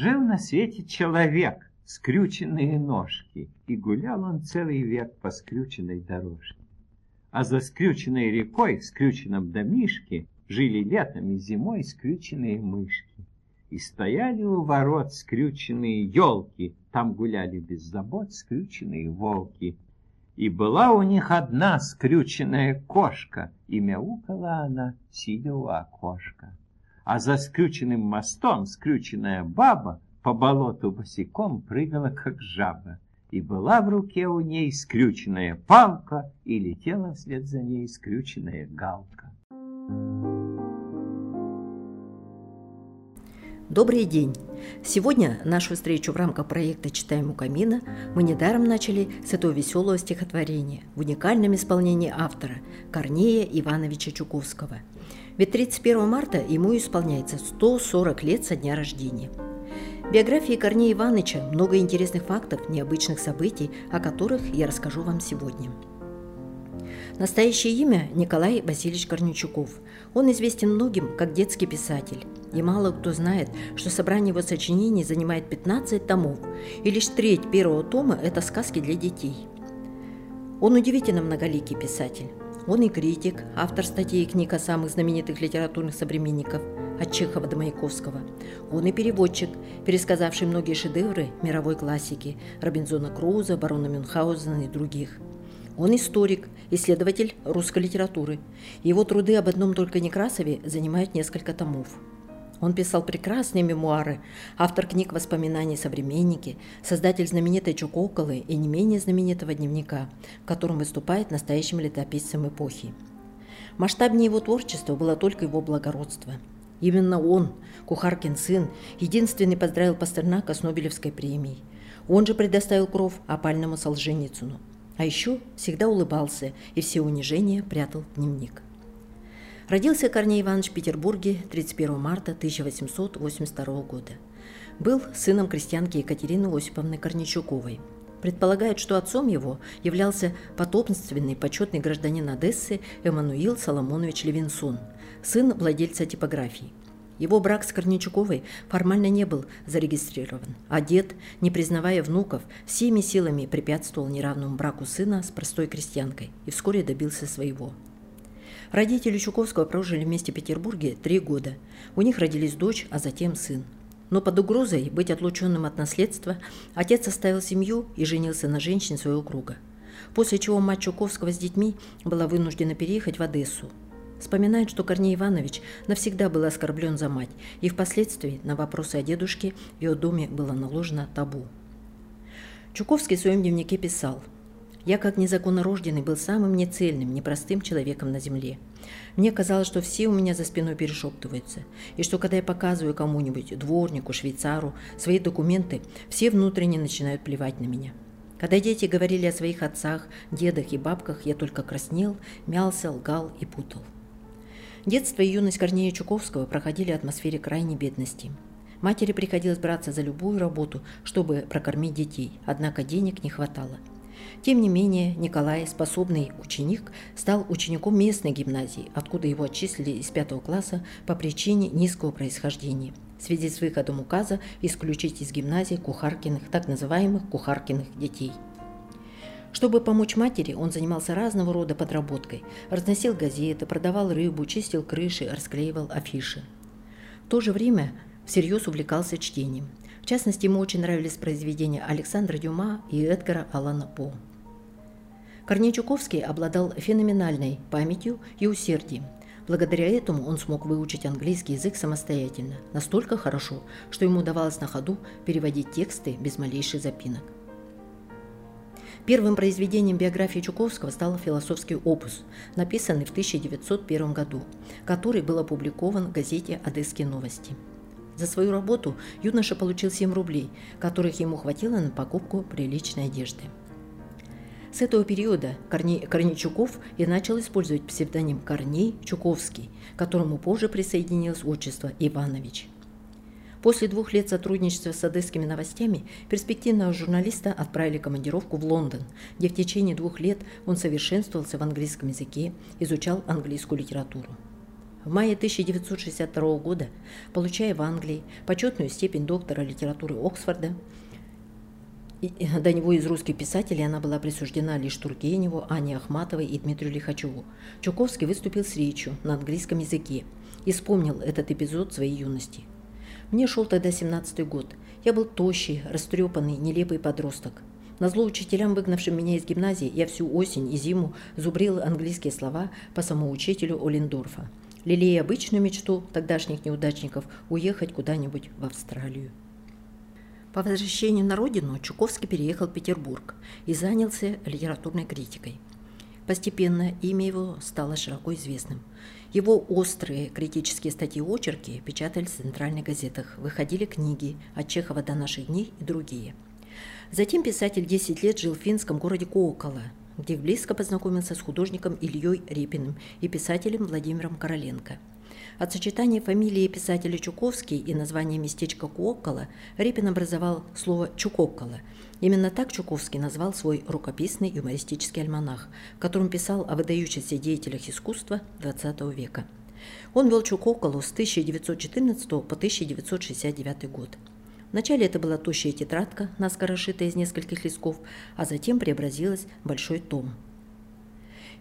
Жил на свете человек, скрюченные ножки, и гулял он целый век по скрюченной дорожке. А за скрюченной рекой, в скрюченном домишке, жили летом и зимой скрюченные мышки. И стояли у ворот скрюченные елки, там гуляли без забот скрюченные волки. И была у них одна скрюченная кошка, и мяукала она, сидя у окошка. А за скрюченным мостом скрюченная баба по болоту босиком прыгала, как жаба. И была в руке у ней скрюченная палка, и летела вслед за ней скрюченная галка. Добрый день! Сегодня нашу встречу в рамках проекта «Читаем у камина» мы недаром начали с этого веселого стихотворения в уникальном исполнении автора Корнея Ивановича Чуковского. Ведь 31 марта ему исполняется 140 лет со дня рождения. В биографии Корнея Ивановича много интересных фактов, необычных событий, о которых я расскажу вам сегодня. Настоящее имя – Николай Васильевич Корничуков. Он известен многим как детский писатель. И мало кто знает, что собрание его сочинений занимает 15 томов, и лишь треть первого тома – это сказки для детей. Он удивительно многоликий писатель. Он и критик, автор статей и книг о самых знаменитых литературных современников, от Чехова до Маяковского. Он и переводчик, пересказавший многие шедевры мировой классики – Робинзона Круза, барона Мюнхгаузена и других. Он историк, исследователь русской литературы. Его труды об одном только Некрасове занимают несколько томов. Он писал прекрасные мемуары, автор книг воспоминаний современники, создатель знаменитой Чукоколы и не менее знаменитого дневника, в котором выступает настоящим летописцем эпохи. Масштабнее его творчества было только его благородство. Именно он, Кухаркин сын, единственный поздравил Пастернака с Нобелевской премией. Он же предоставил кров опальному Солженицыну. А еще всегда улыбался и все унижения прятал в дневник. Родился Корней Иванович в Петербурге 31 марта 1882 года. Был сыном крестьянки Екатерины Осиповны Корничуковой. Предполагают, что отцом его являлся потомственный почетный гражданин Одессы Эммануил Соломонович Левинсон, сын владельца типографии. Его брак с Корничуковой формально не был зарегистрирован, а дед, не признавая внуков, всеми силами препятствовал неравному браку сына с простой крестьянкой и вскоре добился своего – Родители Чуковского прожили вместе в Петербурге три года. У них родились дочь, а затем сын. Но под угрозой быть отлученным от наследства отец оставил семью и женился на женщине своего круга. После чего мать Чуковского с детьми была вынуждена переехать в Одессу. Вспоминает, что Корней Иванович навсегда был оскорблен за мать, и впоследствии на вопросы о дедушке в его доме было наложено табу. Чуковский в своем дневнике писал – я, как незаконнорожденный, был самым нецельным, непростым человеком на земле. Мне казалось, что все у меня за спиной перешептываются, и что когда я показываю кому-нибудь, дворнику, швейцару, свои документы, все внутренне начинают плевать на меня. Когда дети говорили о своих отцах, дедах и бабках, я только краснел, мялся, лгал и путал. Детство и юность Корнея Чуковского проходили в атмосфере крайней бедности. Матери приходилось браться за любую работу, чтобы прокормить детей, однако денег не хватало – тем не менее, Николай, способный ученик, стал учеником местной гимназии, откуда его отчислили из пятого класса по причине низкого происхождения. В связи с выходом указа исключить из гимназии кухаркиных, так называемых кухаркиных детей. Чтобы помочь матери, он занимался разного рода подработкой. Разносил газеты, продавал рыбу, чистил крыши, расклеивал афиши. В то же время всерьез увлекался чтением. В частности, ему очень нравились произведения Александра Дюма и Эдгара Алана По. Корней обладал феноменальной памятью и усердием. Благодаря этому он смог выучить английский язык самостоятельно, настолько хорошо, что ему удавалось на ходу переводить тексты без малейших запинок. Первым произведением биографии Чуковского стал философский опус, написанный в 1901 году, который был опубликован в газете «Одесские новости». За свою работу юноша получил 7 рублей, которых ему хватило на покупку приличной одежды. С этого периода Корней, Корнейчуков и начал использовать псевдоним Корней Чуковский, к которому позже присоединилось отчество Иванович. После двух лет сотрудничества с одесскими новостями перспективного журналиста отправили командировку в Лондон, где в течение двух лет он совершенствовался в английском языке, изучал английскую литературу. В мае 1962 года, получая в Англии почетную степень доктора литературы Оксфорда, до него из русских писателей она была присуждена лишь Тургеневу, Ане Ахматовой и Дмитрию Лихачеву. Чуковский выступил с речью на английском языке и вспомнил этот эпизод своей юности. Мне шел тогда 17-й год. Я был тощий, растрепанный, нелепый подросток. Назло учителям, выгнавшим меня из гимназии, я всю осень и зиму зубрил английские слова по самоучителю Олендорфа, лелея обычную мечту тогдашних неудачников уехать куда-нибудь в Австралию. По возвращению на родину Чуковский переехал в Петербург и занялся литературной критикой. Постепенно имя его стало широко известным. Его острые критические статьи-очерки печатались в центральных газетах, выходили книги «От Чехова до наших дней» и другие. Затем писатель 10 лет жил в финском городе Коокола, где близко познакомился с художником Ильей Репиным и писателем Владимиром Короленко – от сочетания фамилии писателя Чуковский и названия местечка Куоккола Репин образовал слово «Чукоккола». Именно так Чуковский назвал свой рукописный юмористический альманах, в котором писал о выдающихся деятелях искусства XX века. Он вел Чукокколу с 1914 по 1969 год. Вначале это была тощая тетрадка, наскоро из нескольких листков, а затем преобразилась в большой том.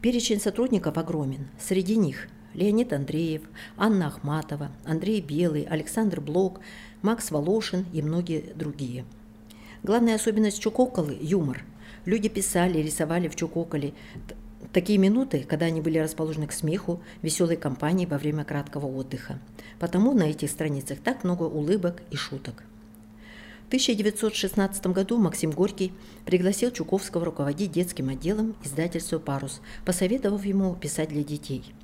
Перечень сотрудников огромен. Среди них Леонид Андреев, Анна Ахматова, Андрей Белый, Александр Блок, Макс Волошин и многие другие. Главная особенность Чукоколы – юмор. Люди писали, рисовали в Чукоколе такие минуты, когда они были расположены к смеху, веселой компании во время краткого отдыха. Потому на этих страницах так много улыбок и шуток. В 1916 году Максим Горький пригласил Чуковского руководить детским отделом издательства «Парус», посоветовав ему писать для детей –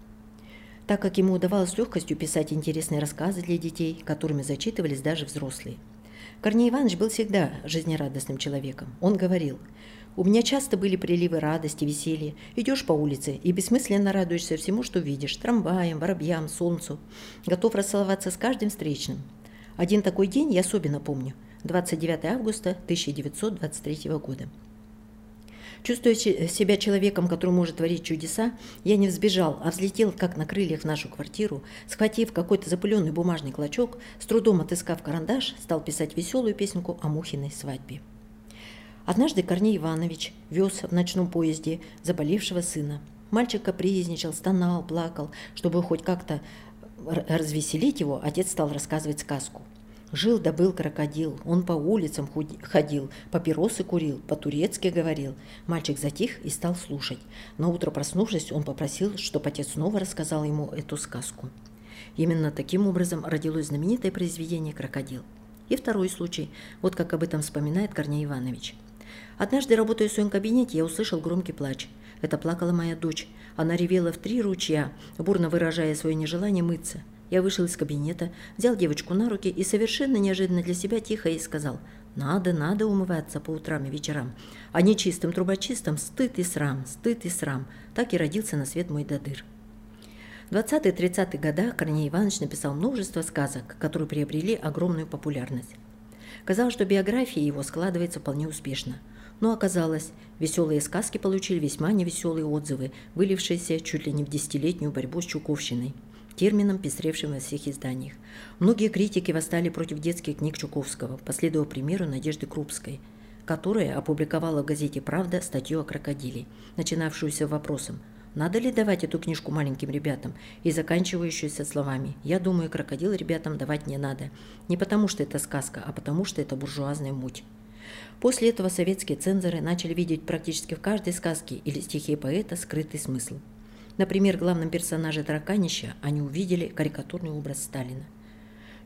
так как ему удавалось с легкостью писать интересные рассказы для детей, которыми зачитывались даже взрослые. Корней Иванович был всегда жизнерадостным человеком. Он говорил, «У меня часто были приливы радости, веселья. Идешь по улице и бессмысленно радуешься всему, что видишь, трамваям, воробьям, солнцу. Готов расцеловаться с каждым встречным. Один такой день я особенно помню – 29 августа 1923 года. Чувствуя себя человеком, который может творить чудеса, я не взбежал, а взлетел, как на крыльях в нашу квартиру, схватив какой-то запыленный бумажный клочок, с трудом отыскав карандаш, стал писать веселую песенку о Мухиной свадьбе. Однажды Корней Иванович вез в ночном поезде заболевшего сына. Мальчик капризничал, стонал, плакал. Чтобы хоть как-то развеселить его, отец стал рассказывать сказку. Жил да был крокодил, он по улицам ходил, папиросы курил, по-турецки говорил. Мальчик затих и стал слушать. На утро проснувшись, он попросил, чтобы отец снова рассказал ему эту сказку. Именно таким образом родилось знаменитое произведение «Крокодил». И второй случай, вот как об этом вспоминает Корней Иванович. Однажды, работая в своем кабинете, я услышал громкий плач. Это плакала моя дочь. Она ревела в три ручья, бурно выражая свое нежелание мыться. Я вышел из кабинета, взял девочку на руки и совершенно неожиданно для себя тихо ей сказал «Надо, надо умываться по утрам и вечерам, а не чистым трубочистом стыд и срам, стыд и срам». Так и родился на свет мой дадыр. В 20-30-х годах Корней Иванович написал множество сказок, которые приобрели огромную популярность. Казалось, что биография его складывается вполне успешно. Но оказалось, веселые сказки получили весьма невеселые отзывы, вылившиеся чуть ли не в десятилетнюю борьбу с Чуковщиной – термином, пестревшим во всех изданиях. Многие критики восстали против детских книг Чуковского, последовав примеру Надежды Крупской, которая опубликовала в газете «Правда» статью о крокодиле, начинавшуюся вопросом «Надо ли давать эту книжку маленьким ребятам?» и заканчивающуюся словами «Я думаю, крокодил ребятам давать не надо. Не потому, что это сказка, а потому, что это буржуазная муть». После этого советские цензоры начали видеть практически в каждой сказке или стихе поэта скрытый смысл – Например, главном персонаже «Тараканища» они увидели карикатурный образ Сталина.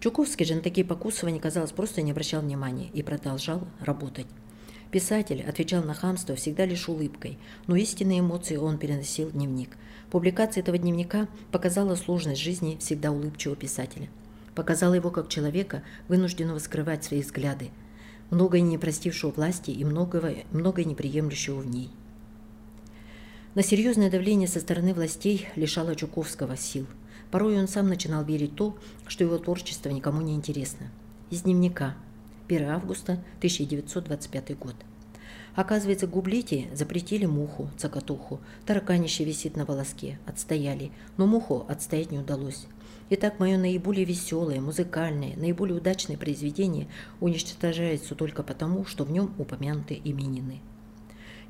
Чуковский же на такие покусывания, казалось, просто не обращал внимания и продолжал работать. Писатель отвечал на хамство всегда лишь улыбкой, но истинные эмоции он переносил в дневник. Публикация этого дневника показала сложность жизни всегда улыбчивого писателя. Показала его как человека, вынужденного скрывать свои взгляды, многое не простившего власти и многое, многое неприемлющего в ней. На серьезное давление со стороны властей лишало Чуковского сил. Порой он сам начинал верить то, что его творчество никому не интересно. Из дневника. 1 августа 1925 год. Оказывается, гублите запретили муху, цокотуху. Тараканище висит на волоске. Отстояли. Но муху отстоять не удалось. Итак, мое наиболее веселое, музыкальное, наиболее удачное произведение уничтожается только потому, что в нем упомянуты именины.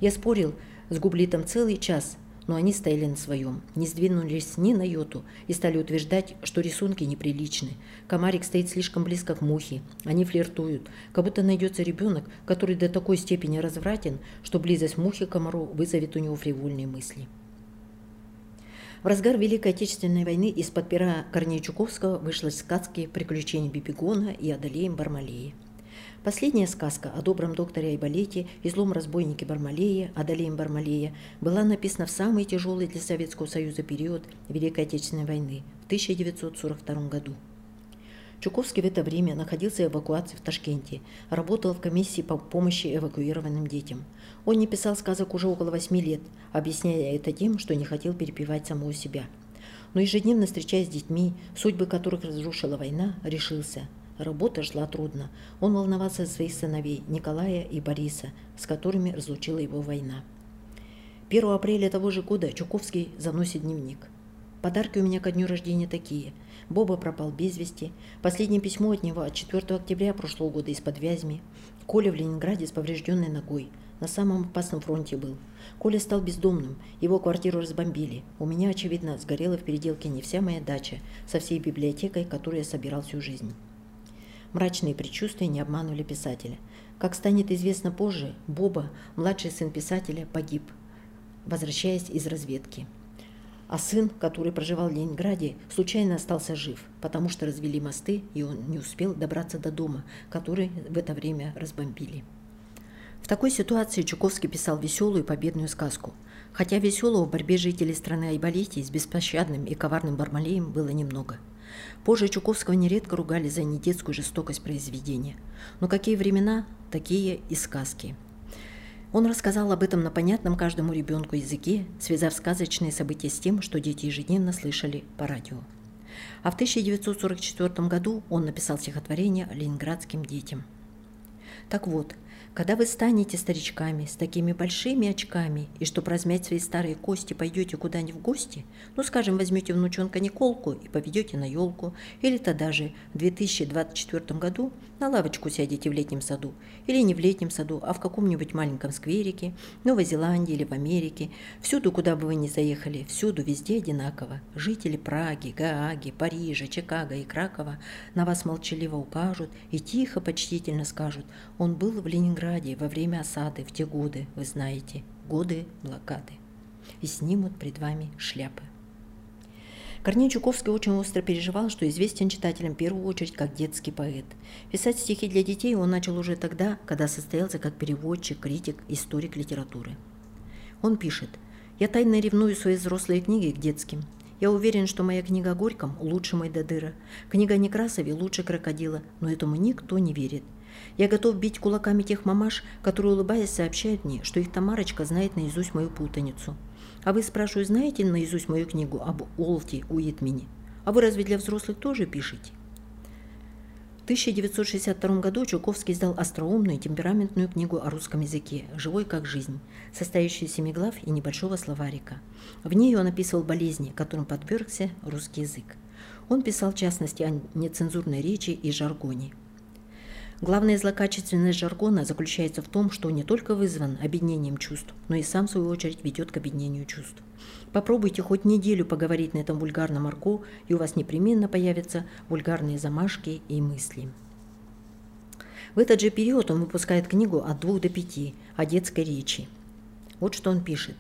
Я спорил с гублитом целый час, но они стояли на своем, не сдвинулись ни на йоту и стали утверждать, что рисунки неприличны. Комарик стоит слишком близко к мухе, они флиртуют, как будто найдется ребенок, который до такой степени развратен, что близость мухи к комару вызовет у него фривольные мысли. В разгар Великой Отечественной войны из-под пера Корнея Чуковского вышла сказки «Приключения Бибигона» и «Одолеем Бармалея». Последняя сказка о добром докторе Айболете и злом разбойнике Бармалее, Адалеем Бармалея, была написана в самый тяжелый для Советского Союза период Великой Отечественной войны в 1942 году. Чуковский в это время находился в эвакуации в Ташкенте, работал в комиссии по помощи эвакуированным детям. Он не писал сказок уже около восьми лет, объясняя это тем, что не хотел перепевать самого себя. Но ежедневно встречаясь с детьми, судьбы которых разрушила война, решился. Работа шла трудно. Он волновался за своих сыновей Николая и Бориса, с которыми разлучила его война. 1 апреля того же года Чуковский заносит дневник. Подарки у меня ко дню рождения такие – Боба пропал без вести. Последнее письмо от него от 4 октября прошлого года из-под Вязьми. Коля в Ленинграде с поврежденной ногой. На самом опасном фронте был. Коля стал бездомным. Его квартиру разбомбили. У меня, очевидно, сгорела в переделке не вся моя дача со всей библиотекой, которую я собирал всю жизнь. Мрачные предчувствия не обманывали писателя. Как станет известно позже, Боба, младший сын писателя, погиб, возвращаясь из разведки. А сын, который проживал в Ленинграде, случайно остался жив, потому что развели мосты, и он не успел добраться до дома, который в это время разбомбили. В такой ситуации Чуковский писал веселую победную сказку. Хотя веселого в борьбе жителей страны Айболитии с беспощадным и коварным Бармалеем было немного. Позже Чуковского нередко ругали за недетскую жестокость произведения. Но какие времена, такие и сказки – он рассказал об этом на понятном каждому ребенку языке, связав сказочные события с тем, что дети ежедневно слышали по радио. А в 1944 году он написал стихотворение ленинградским детям. Так вот, когда вы станете старичками с такими большими очками, и чтобы размять свои старые кости, пойдете куда-нибудь в гости, ну, скажем, возьмете внучонка Николку и поведете на елку, или тогда же в 2024 году на лавочку сядете в летнем саду, или не в летнем саду, а в каком-нибудь маленьком скверике, Новой Зеландии или в Америке, всюду, куда бы вы ни заехали, всюду, везде одинаково. Жители Праги, Гааги, Парижа, Чикаго и Кракова на вас молчаливо укажут и тихо, почтительно скажут, он был в Ленинграде во время осады в те годы, вы знаете, годы блокады, и снимут пред вами шляпы. Корней Чуковский очень остро переживал, что известен читателям в первую очередь как детский поэт. Писать стихи для детей он начал уже тогда, когда состоялся как переводчик, критик, историк литературы. Он пишет «Я тайно ревную свои взрослые книги к детским. Я уверен, что моя книга о Горьком лучше Майдадыра, книга Некрасове лучше Крокодила, но этому никто не верит. Я готов бить кулаками тех мамаш, которые, улыбаясь, сообщают мне, что их Тамарочка знает наизусть мою путаницу. А вы, спрашиваю, знаете наизусть мою книгу об Олте Уитмине? А вы разве для взрослых тоже пишете? В 1962 году Чуковский издал остроумную и темпераментную книгу о русском языке «Живой как жизнь», состоящую из семи глав и небольшого словарика. В ней он описывал болезни, которым подвергся русский язык. Он писал, в частности, о нецензурной речи и жаргоне – Главная злокачественность жаргона заключается в том, что он не только вызван объединением чувств, но и сам, в свою очередь, ведет к объединению чувств. Попробуйте хоть неделю поговорить на этом вульгарном арго, и у вас непременно появятся вульгарные замашки и мысли. В этот же период он выпускает книгу от двух до пяти о детской речи. Вот что он пишет.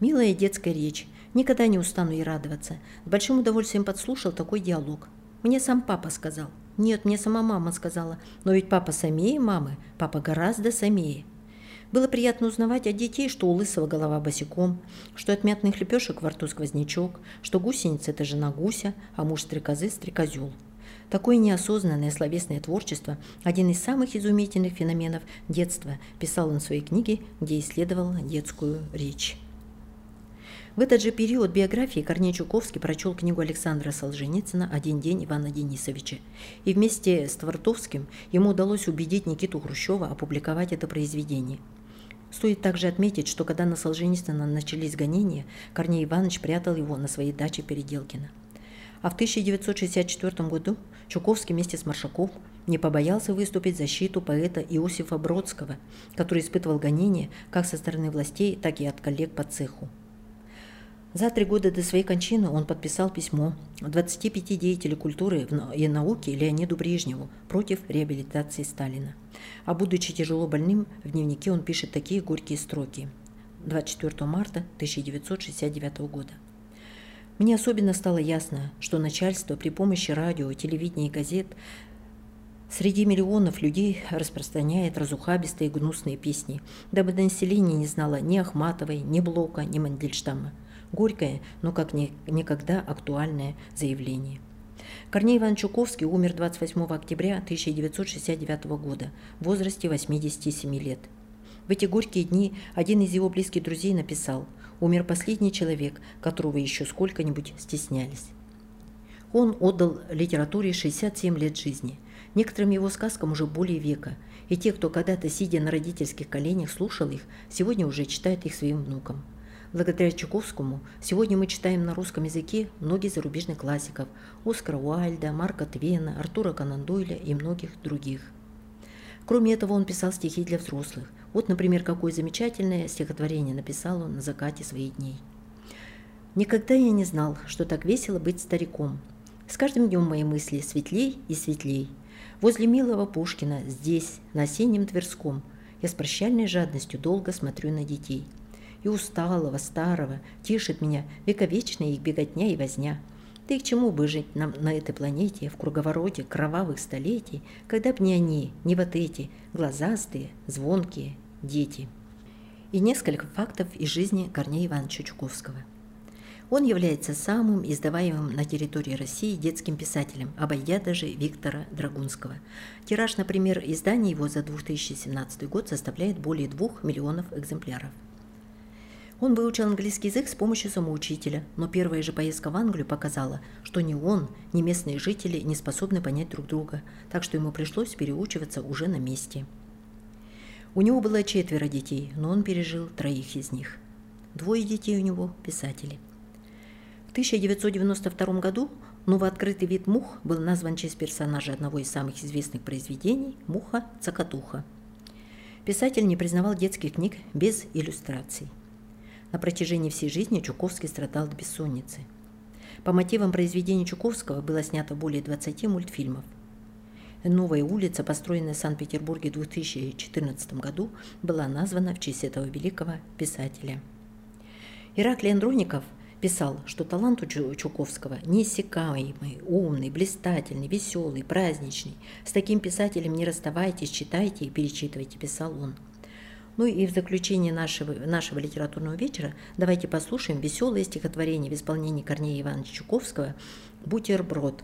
«Милая детская речь. Никогда не устану ей радоваться. С большим удовольствием подслушал такой диалог. Мне сам папа сказал – нет, мне сама мама сказала. Но ведь папа самее мамы, папа гораздо самее. Было приятно узнавать от детей, что у лысого голова босиком, что от мятных лепешек во рту сквознячок, что гусеница – это жена гуся, а муж стрекозы – стрекозел. Такое неосознанное словесное творчество – один из самых изумительных феноменов детства, писал он в своей книге, где исследовал детскую речь. В этот же период биографии Корней Чуковский прочел книгу Александра Солженицына «Один день Ивана Денисовича». И вместе с Твартовским ему удалось убедить Никиту Хрущева опубликовать это произведение. Стоит также отметить, что когда на Солженицына начались гонения, Корней Иванович прятал его на своей даче Переделкино. А в 1964 году Чуковский вместе с Маршаком не побоялся выступить в защиту поэта Иосифа Бродского, который испытывал гонения как со стороны властей, так и от коллег по цеху. За три года до своей кончины он подписал письмо 25 деятелей культуры и науки Леониду Брежневу против реабилитации Сталина. А будучи тяжело больным, в дневнике он пишет такие горькие строки. 24 марта 1969 года. Мне особенно стало ясно, что начальство при помощи радио, телевидения и газет среди миллионов людей распространяет разухабистые гнусные песни, дабы население не знало ни Ахматовой, ни Блока, ни Мандельштама – Горькое, но как ни, никогда актуальное заявление. Корней Иван Чуковский умер 28 октября 1969 года в возрасте 87 лет. В эти горькие дни один из его близких друзей написал «Умер последний человек, которого еще сколько-нибудь стеснялись». Он отдал литературе 67 лет жизни. Некоторым его сказкам уже более века, и те, кто когда-то, сидя на родительских коленях, слушал их, сегодня уже читают их своим внукам – Благодаря Чуковскому сегодня мы читаем на русском языке многие зарубежных классиков – Оскара Уайльда, Марка Твена, Артура Конан Дойля и многих других. Кроме этого, он писал стихи для взрослых. Вот, например, какое замечательное стихотворение написал он на закате своих дней. «Никогда я не знал, что так весело быть стариком. С каждым днем мои мысли светлей и светлей. Возле милого Пушкина, здесь, на осеннем Тверском, я с прощальной жадностью долго смотрю на детей – и усталого, старого, тишит меня вековечная их беготня и возня. Да и к чему бы жить нам на этой планете в круговороте кровавых столетий, когда б не они, не вот эти, глазастые, звонкие дети. И несколько фактов из жизни Корнея Ивановича Чуковского. Он является самым издаваемым на территории России детским писателем, обойдя даже Виктора Драгунского. Тираж, например, издания его за 2017 год составляет более 2 миллионов экземпляров. Он выучил английский язык с помощью самоучителя, но первая же поездка в Англию показала, что ни он, ни местные жители не способны понять друг друга, так что ему пришлось переучиваться уже на месте. У него было четверо детей, но он пережил троих из них. Двое детей у него – писатели. В 1992 году новооткрытый вид мух был назван в честь персонажа одного из самых известных произведений – муха-цокотуха. Писатель не признавал детских книг без иллюстраций – на протяжении всей жизни Чуковский страдал от бессонницы. По мотивам произведений Чуковского было снято более 20 мультфильмов. Новая улица, построенная в Санкт-Петербурге в 2014 году, была названа в честь этого великого писателя. Ираклий Андроников писал, что талант у Чуковского неиссякаемый, умный, блистательный, веселый, праздничный. С таким писателем не расставайтесь, читайте и перечитывайте, писал он. Ну и в заключение нашего, нашего литературного вечера давайте послушаем веселое стихотворение в исполнении Корнея Ивановича Чуковского «Бутерброд».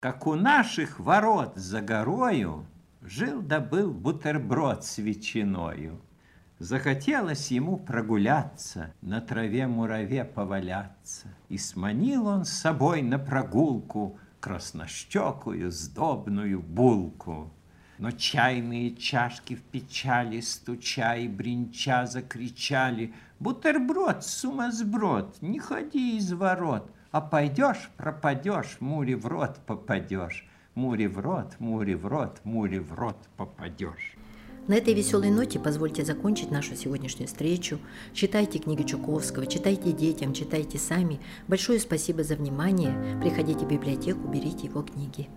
Как у наших ворот за горою Жил да был бутерброд с ветчиною. Захотелось ему прогуляться, На траве мураве поваляться, И сманил он с собой на прогулку Краснощекую сдобную булку. Но чайные чашки в печали, стуча и бренча, закричали, «Бутерброд, сумасброд, не ходи из ворот, а пойдешь, пропадешь, мури в рот попадешь, мури в рот, мури в рот, мури в рот попадешь». На этой веселой ноте позвольте закончить нашу сегодняшнюю встречу. Читайте книги Чуковского, читайте детям, читайте сами. Большое спасибо за внимание. Приходите в библиотеку, берите его книги.